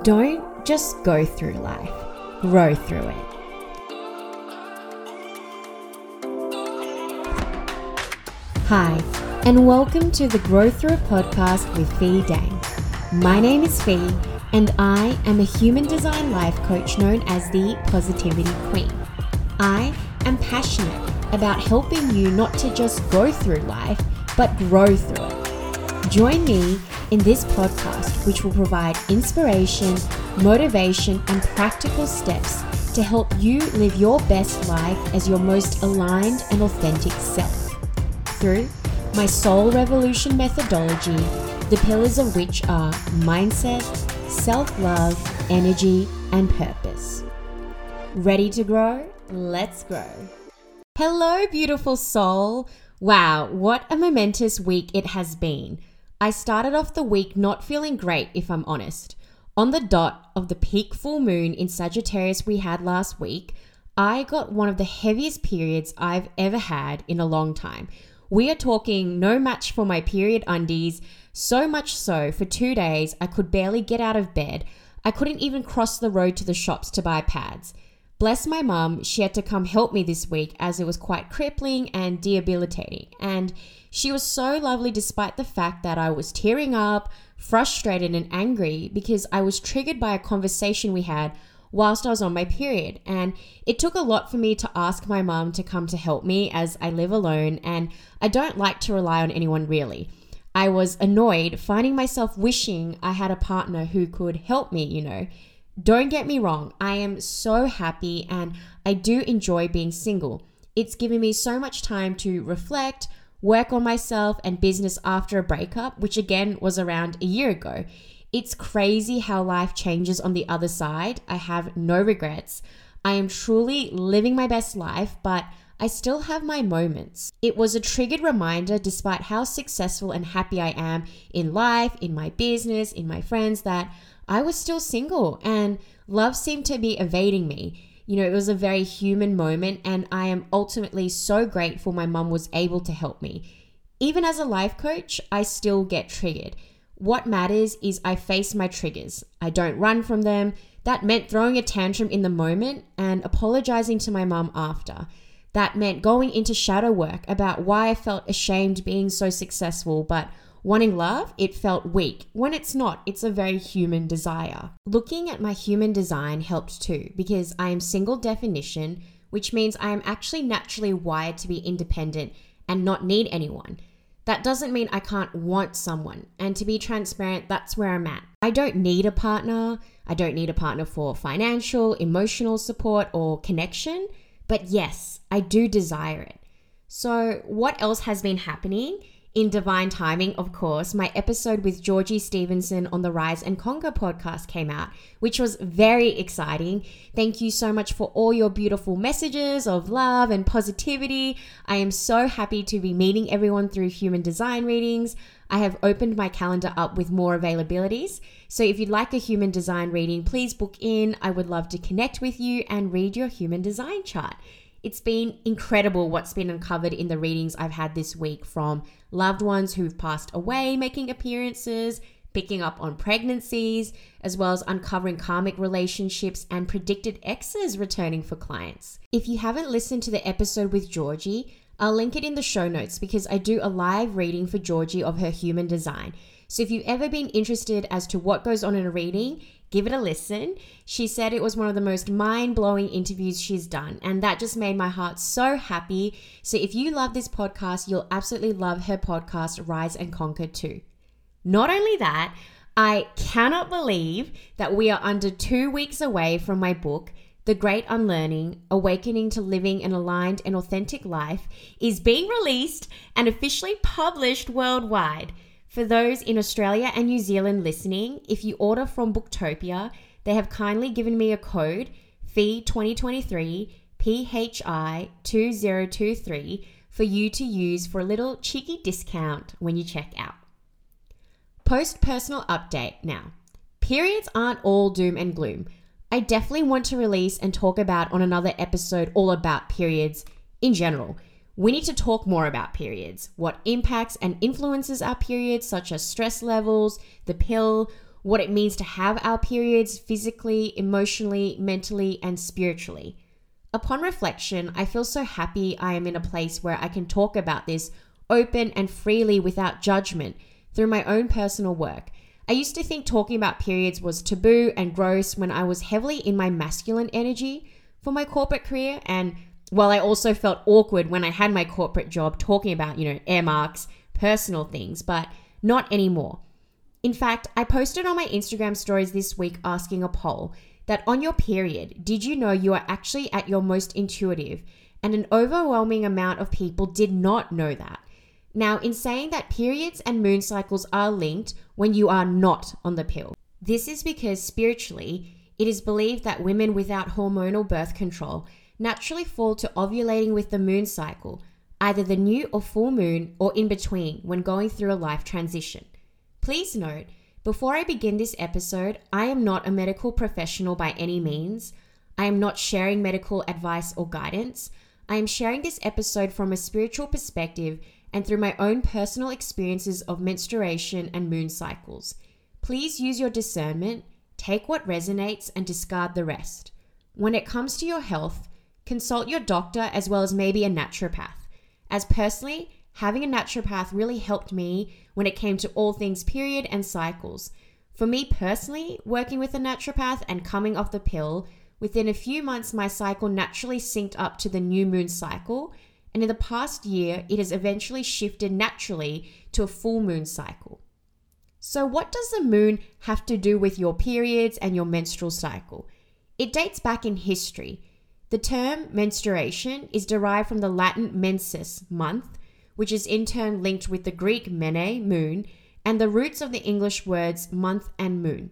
Don't just go through life, grow through it. Hi, and welcome to the Grow Through podcast with Phi Dang. My name is Phi, and I am a human design life coach known as the Positivity Queen. I am passionate about helping you not to just go through life, but grow through it. Join me in this podcast, which will provide inspiration, motivation, and practical steps to help you live your best life as your most aligned and authentic self. Through my Soul Revolution methodology, the pillars of which are mindset, self love, energy, and purpose. Ready to grow? Let's grow. Hello, beautiful soul. Wow, what a momentous week it has been. I started off the week not feeling great, if I'm honest. On the dot of the peak full moon in Sagittarius we had last week, I got one of the heaviest periods I've ever had in a long time. We are talking no match for my period undies, so much so for two days I could barely get out of bed. I couldn't even cross the road to the shops to buy pads. Bless my mum, she had to come help me this week as it was quite crippling and debilitating. And she was so lovely despite the fact that I was tearing up, frustrated, and angry because I was triggered by a conversation we had whilst I was on my period. And it took a lot for me to ask my mum to come to help me as I live alone and I don't like to rely on anyone really. I was annoyed, finding myself wishing I had a partner who could help me, you know. Don't get me wrong, I am so happy and I do enjoy being single. It's given me so much time to reflect, work on myself and business after a breakup, which again was around a year ago. It's crazy how life changes on the other side. I have no regrets. I am truly living my best life, but I still have my moments. It was a triggered reminder, despite how successful and happy I am in life, in my business, in my friends, that I was still single and love seemed to be evading me. You know, it was a very human moment, and I am ultimately so grateful my mum was able to help me. Even as a life coach, I still get triggered. What matters is I face my triggers. I don't run from them. That meant throwing a tantrum in the moment and apologizing to my mum after. That meant going into shadow work about why I felt ashamed being so successful, but Wanting love, it felt weak. When it's not, it's a very human desire. Looking at my human design helped too, because I am single definition, which means I am actually naturally wired to be independent and not need anyone. That doesn't mean I can't want someone. And to be transparent, that's where I'm at. I don't need a partner. I don't need a partner for financial, emotional support, or connection. But yes, I do desire it. So, what else has been happening? In divine timing, of course, my episode with Georgie Stevenson on the Rise and Conquer podcast came out, which was very exciting. Thank you so much for all your beautiful messages of love and positivity. I am so happy to be meeting everyone through human design readings. I have opened my calendar up with more availabilities. So if you'd like a human design reading, please book in. I would love to connect with you and read your human design chart. It's been incredible what's been uncovered in the readings I've had this week from loved ones who've passed away making appearances, picking up on pregnancies, as well as uncovering karmic relationships and predicted exes returning for clients. If you haven't listened to the episode with Georgie, I'll link it in the show notes because I do a live reading for Georgie of her human design. So if you've ever been interested as to what goes on in a reading, give it a listen. She said it was one of the most mind blowing interviews she's done, and that just made my heart so happy. So if you love this podcast, you'll absolutely love her podcast, Rise and Conquer, too. Not only that, I cannot believe that we are under two weeks away from my book. The Great Unlearning Awakening to Living an Aligned and Authentic Life is being released and officially published worldwide. For those in Australia and New Zealand listening, if you order from Booktopia, they have kindly given me a code FEE 2023 PHI 2023 for you to use for a little cheeky discount when you check out. Post personal update now. Periods aren't all doom and gloom. I definitely want to release and talk about on another episode all about periods in general we need to talk more about periods, what impacts and influences our periods, such as stress levels, the pill, what it means to have our periods physically, emotionally, mentally, and spiritually. Upon reflection, I feel so happy I am in a place where I can talk about this open and freely without judgment through my own personal work. I used to think talking about periods was taboo and gross when I was heavily in my masculine energy for my corporate career. And while I also felt awkward when I had my corporate job talking about, you know, air marks, personal things, but not anymore. In fact, I posted on my Instagram stories this week asking a poll that on your period, did you know you are actually at your most intuitive? And an overwhelming amount of people did not know that. Now, in saying that periods and moon cycles are linked when you are not on the pill, this is because spiritually, it is believed that women without hormonal birth control naturally fall to ovulating with the moon cycle, either the new or full moon or in between when going through a life transition. Please note, before I begin this episode, I am not a medical professional by any means. I am not sharing medical advice or guidance. I am sharing this episode from a spiritual perspective and through my own personal experiences of menstruation and moon cycles. Please use your discernment, take what resonates, and discard the rest. When it comes to your health, consult your doctor as well as maybe a naturopath. As personally, having a naturopath really helped me when it came to all things period and cycles. For me personally, working with a naturopath and coming off the pill, within a few months, my cycle naturally synced up to the new moon cycle and in the past year, it has eventually shifted naturally to a full moon cycle. So, what does the moon have to do with your periods and your menstrual cycle? It dates back in history. The term menstruation is derived from the Latin mensis, month, which is in turn linked with the Greek mene, moon, and the roots of the English words month and moon.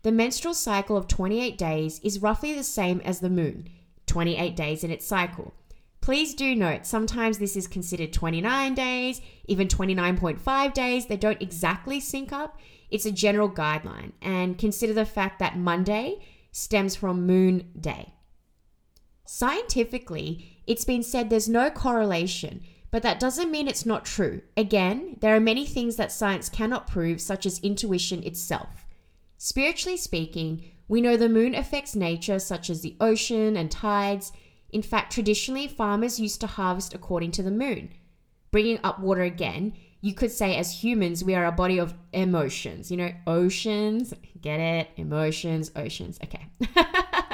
The menstrual cycle of 28 days is roughly the same as the moon, 28 days in its cycle. Please do note, sometimes this is considered 29 days, even 29.5 days. They don't exactly sync up. It's a general guideline. And consider the fact that Monday stems from moon day. Scientifically, it's been said there's no correlation, but that doesn't mean it's not true. Again, there are many things that science cannot prove, such as intuition itself. Spiritually speaking, we know the moon affects nature, such as the ocean and tides in fact, traditionally, farmers used to harvest according to the moon. Bringing up water again, you could say as humans, we are a body of emotions. You know, oceans, get it? Emotions, oceans. Okay.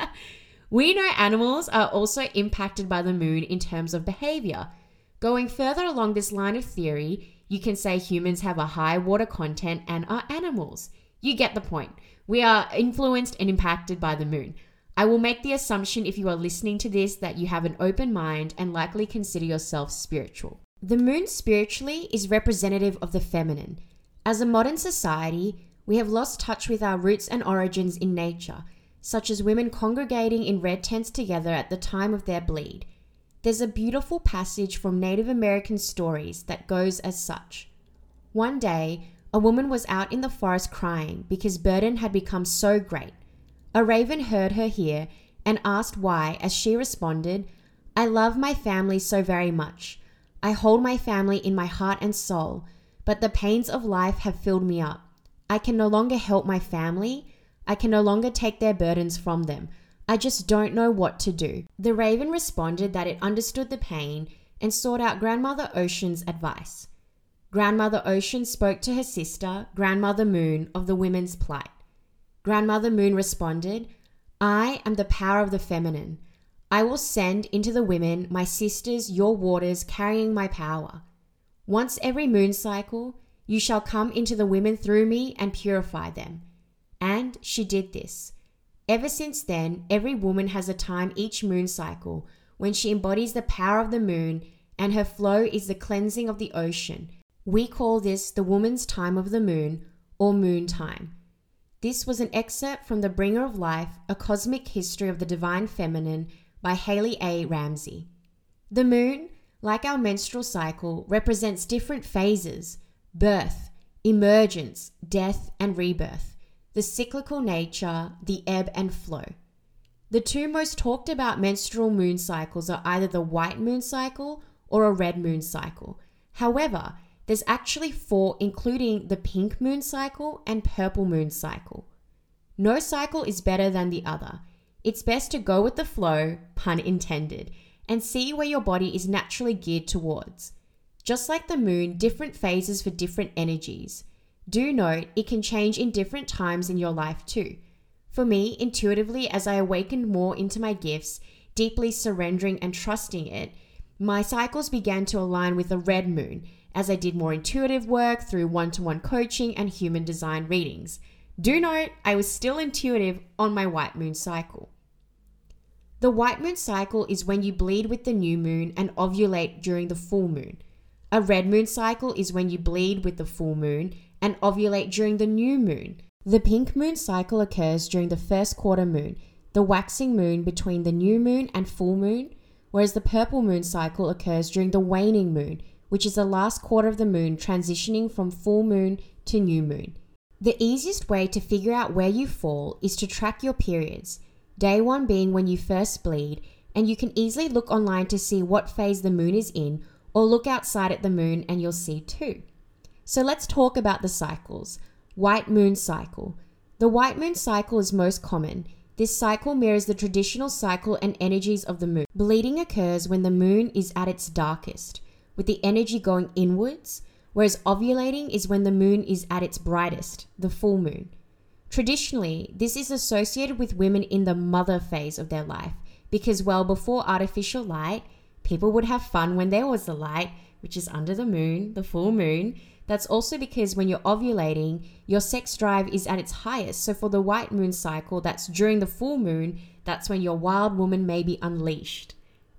we know animals are also impacted by the moon in terms of behavior. Going further along this line of theory, you can say humans have a high water content and are animals. You get the point. We are influenced and impacted by the moon. I will make the assumption if you are listening to this that you have an open mind and likely consider yourself spiritual. The moon spiritually is representative of the feminine. As a modern society, we have lost touch with our roots and origins in nature, such as women congregating in red tents together at the time of their bleed. There's a beautiful passage from Native American stories that goes as such. One day, a woman was out in the forest crying because burden had become so great. A raven heard her here and asked why, as she responded, I love my family so very much. I hold my family in my heart and soul, but the pains of life have filled me up. I can no longer help my family. I can no longer take their burdens from them. I just don't know what to do. The raven responded that it understood the pain and sought out Grandmother Ocean's advice. Grandmother Ocean spoke to her sister, Grandmother Moon, of the women's plight. Grandmother Moon responded, I am the power of the feminine. I will send into the women, my sisters, your waters, carrying my power. Once every moon cycle, you shall come into the women through me and purify them. And she did this. Ever since then, every woman has a time each moon cycle when she embodies the power of the moon, and her flow is the cleansing of the ocean. We call this the woman's time of the moon or moon time. This was an excerpt from The Bringer of Life A Cosmic History of the Divine Feminine by Haley A. Ramsey. The moon, like our menstrual cycle, represents different phases birth, emergence, death, and rebirth, the cyclical nature, the ebb and flow. The two most talked about menstrual moon cycles are either the white moon cycle or a red moon cycle. However, there's actually four, including the pink moon cycle and purple moon cycle. No cycle is better than the other. It's best to go with the flow, pun intended, and see where your body is naturally geared towards. Just like the moon, different phases for different energies. Do note it can change in different times in your life too. For me, intuitively, as I awakened more into my gifts, deeply surrendering and trusting it, my cycles began to align with the red moon as I did more intuitive work through one to one coaching and human design readings. Do note, I was still intuitive on my white moon cycle. The white moon cycle is when you bleed with the new moon and ovulate during the full moon. A red moon cycle is when you bleed with the full moon and ovulate during the new moon. The pink moon cycle occurs during the first quarter moon, the waxing moon between the new moon and full moon, whereas the purple moon cycle occurs during the waning moon, which is the last quarter of the moon transitioning from full moon to new moon. The easiest way to figure out where you fall is to track your periods, day one being when you first bleed, and you can easily look online to see what phase the moon is in, or look outside at the moon and you'll see too. So let's talk about the cycles. White moon cycle. The white moon cycle is most common. This cycle mirrors the traditional cycle and energies of the moon. Bleeding occurs when the moon is at its darkest with the energy going inwards, whereas ovulating is when the moon is at its brightest, the full moon. Traditionally, this is associated with women in the mother phase of their life because, well, before artificial light, people would have fun when there was the light, which is under the moon, the full moon. That's also because when you're ovulating, your sex drive is at its highest. So, for the white moon cycle, that's during the full moon, that's when your wild woman may be unleashed.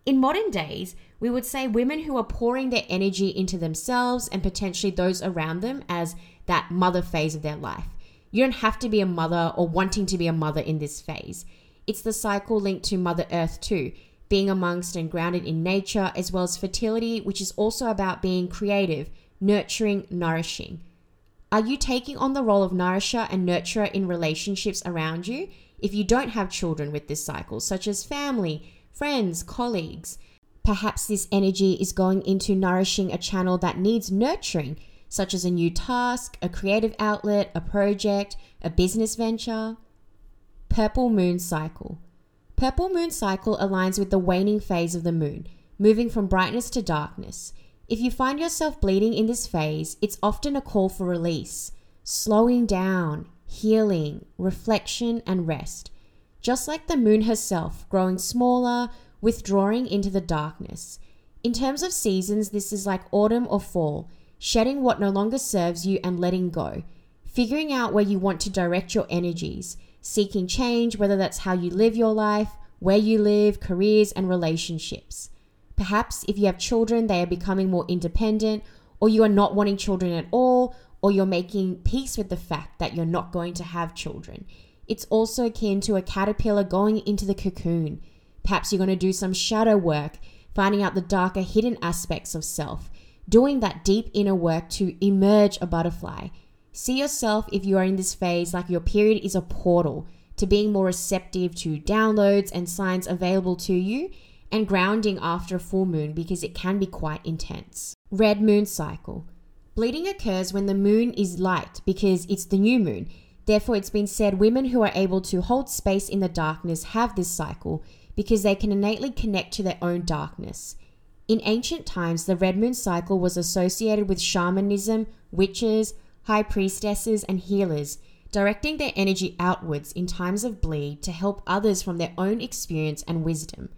In modern days, we would say women who are pouring their energy into themselves and potentially those around them as that mother phase of their life. You don't have to be a mother or wanting to be a mother in this phase. It's the cycle linked to Mother Earth too, being amongst and grounded in nature, as well as fertility, which is also about being creative, nurturing, nourishing. Are you taking on the role of nourisher and nurturer in relationships around you? If you don't have children with this cycle, such as family, friends, colleagues, Perhaps this energy is going into nourishing a channel that needs nurturing, such as a new task, a creative outlet, a project, a business venture. Purple moon cycle. Purple moon cycle aligns with the waning phase of the moon, moving from brightness to darkness. If you find yourself bleeding in this phase, it's often a call for release, slowing down, healing, reflection, and rest. Just like the moon herself, growing smaller, withdrawing into the darkness. In terms of seasons, this is like autumn or fall, shedding what no longer serves you and letting go, figuring out where you want to direct your energies, seeking change, whether that's how you live your life, where you live, careers, and relationships. Perhaps if you have children, they are becoming more independent, or you are not wanting children at all, or you're making peace with the fact that you're not going to have children. It's also akin to a caterpillar going into the cocoon Perhaps you're going to do some shadow work, finding out the darker hidden aspects of self, doing that deep inner work to emerge a butterfly. See yourself if you are in this phase like your period is a portal to being more receptive to downloads and signs available to you and grounding after a full moon because it can be quite intense. Red moon cycle. Bleeding occurs when the moon is light because it's the new moon. Therefore, it's been said women who are able to hold space in the darkness have this cycle because they can innately connect to their own darkness. In ancient times, the red moon cycle was associated with shamanism, witches, high priestesses, and healers, directing their energy outwards in times of bleed to help others from their own experience and wisdom.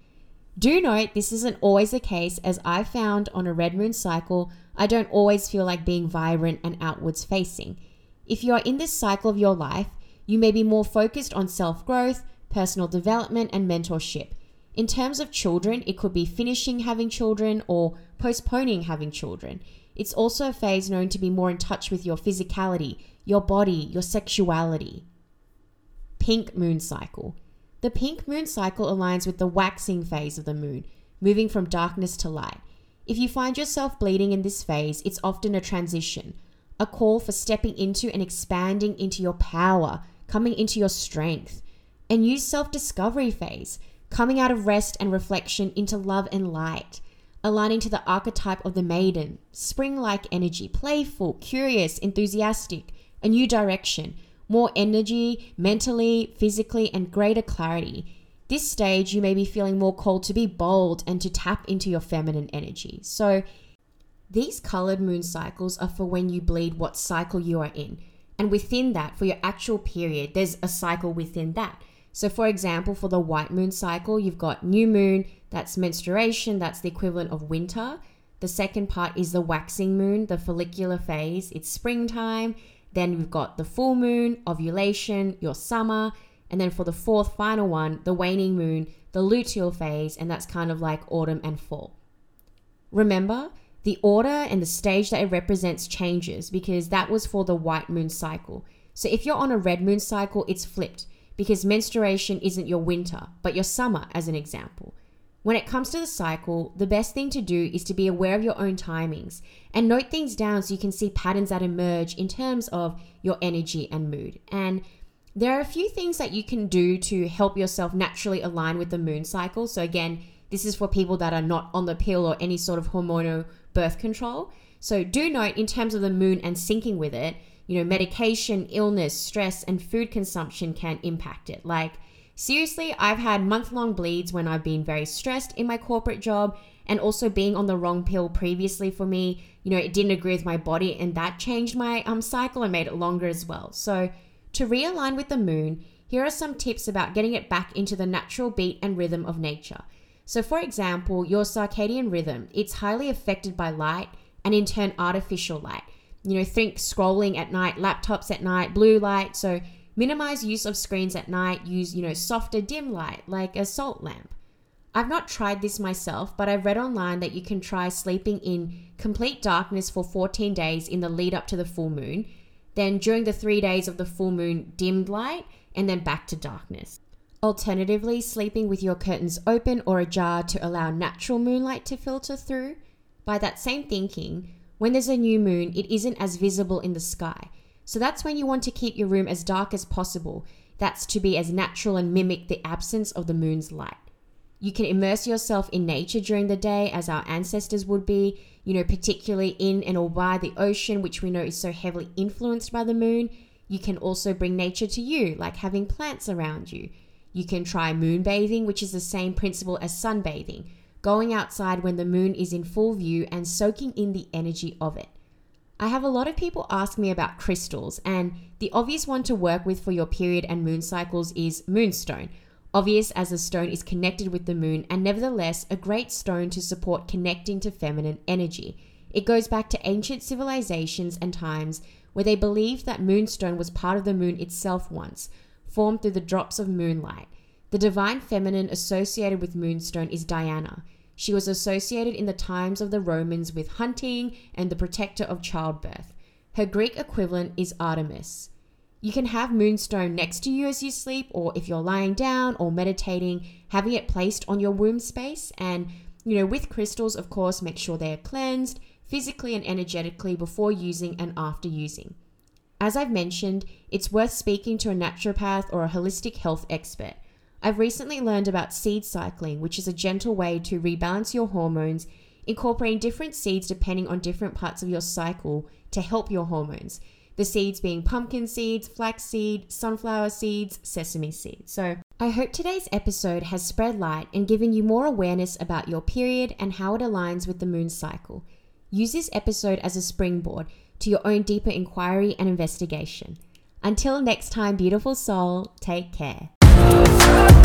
Do note this isn't always the case, as I found on a red moon cycle, I don't always feel like being vibrant and outwards facing. If you are in this cycle of your life, you may be more focused on self growth, personal development, and mentorship. In terms of children, it could be finishing having children or postponing having children. It's also a phase known to be more in touch with your physicality, your body, your sexuality. Pink moon cycle. The pink moon cycle aligns with the waxing phase of the moon, moving from darkness to light. If you find yourself bleeding in this phase, it's often a transition, a call for stepping into and expanding into your power, coming into your strength a new self discovery phase, coming out of rest and reflection into love and light. aligning to the archetype of the maiden, spring like energy, playful, curious, enthusiastic, a new direction, more energy mentally, physically, and greater clarity. This stage, you may be feeling more called to be bold and to tap into your feminine energy. So, these colored moon cycles are for when you bleed what cycle you are in. And within that, for your actual period, there's a cycle within that. So, for example, for the white moon cycle, you've got new moon, that's menstruation, that's the equivalent of winter. The second part is the waxing moon, the follicular phase, it's springtime. Then we've got the full moon, ovulation, your summer. And then for the fourth, final one, the waning moon, the luteal phase, and that's kind of like autumn and fall. Remember, the order and the stage that it represents changes because that was for the white moon cycle. So if you're on a red moon cycle, it's flipped because menstruation isn't your winter, but your summer, as an example. When it comes to the cycle, the best thing to do is to be aware of your own timings and note things down so you can see patterns that emerge in terms of your energy and mood. And there are a few things that you can do to help yourself naturally align with the moon cycle. So, again, this is for people that are not on the pill or any sort of hormonal birth control. So, do note in terms of the moon and syncing with it, you know, medication, illness, stress, and food consumption can impact it. Like, seriously, I've had month long bleeds when I've been very stressed in my corporate job and also being on the wrong pill previously for me, you know, it didn't agree with my body and that changed my um cycle and made it longer as well. So, to realign with the moon, here are some tips about getting it back into the natural beat and rhythm of nature. So, for example, your circadian rhythm, it's highly affected by light and in turn artificial light you know, think scrolling at night, laptops at night, blue light. So minimize use of screens at night. Use, you know, softer dim light like a salt lamp. I've not tried this myself, but I've read online that you can try sleeping in complete darkness for 14 days in the lead up to the full moon. Then during the three days of the full moon, dimmed light, and then back to darkness. Alternatively, sleeping with your curtains open or ajar to allow natural moonlight to filter through. By that same thinking, when there's a new moon, it isn't as visible in the sky. So that's when you want to keep your room as dark as possible. That's to be as natural and mimic the absence of the moon's light. You can immerse yourself in nature during the day as our ancestors would be, you know, particularly in and or by the ocean, which we know is so heavily influenced by the moon. You can also bring nature to you, like having plants around you. You can try moonbathing, which is the same principle as sunbathing going outside when the moon is in full view and soaking in the energy of it. I have a lot of people ask me about crystals, and the obvious one to work with for your period and moon cycles is moonstone. Obvious as the stone is connected with the moon, and nevertheless a great stone to support connecting to feminine energy. It goes back to ancient civilizations and times where they believed that moonstone was part of the moon itself once, formed through the drops of moonlight. The divine feminine associated with Moonstone is Diana. She was associated in the times of the Romans with hunting and the protector of childbirth. Her Greek equivalent is Artemis. You can have Moonstone next to you as you sleep, or if you're lying down or meditating, having it placed on your womb space. And, you know, with crystals, of course, make sure they are cleansed physically and energetically before using and after using. As I've mentioned, it's worth speaking to a naturopath or a holistic health expert. I've recently learned about seed cycling, which is a gentle way to rebalance your hormones, incorporating different seeds depending on different parts of your cycle to help your hormones. The seeds being pumpkin seeds, flax seed, sunflower seeds, sesame seeds. So, I hope today's episode has spread light and given you more awareness about your period and how it aligns with the moon cycle. Use this episode as a springboard to your own deeper inquiry and investigation. Until next time, beautiful soul, take care.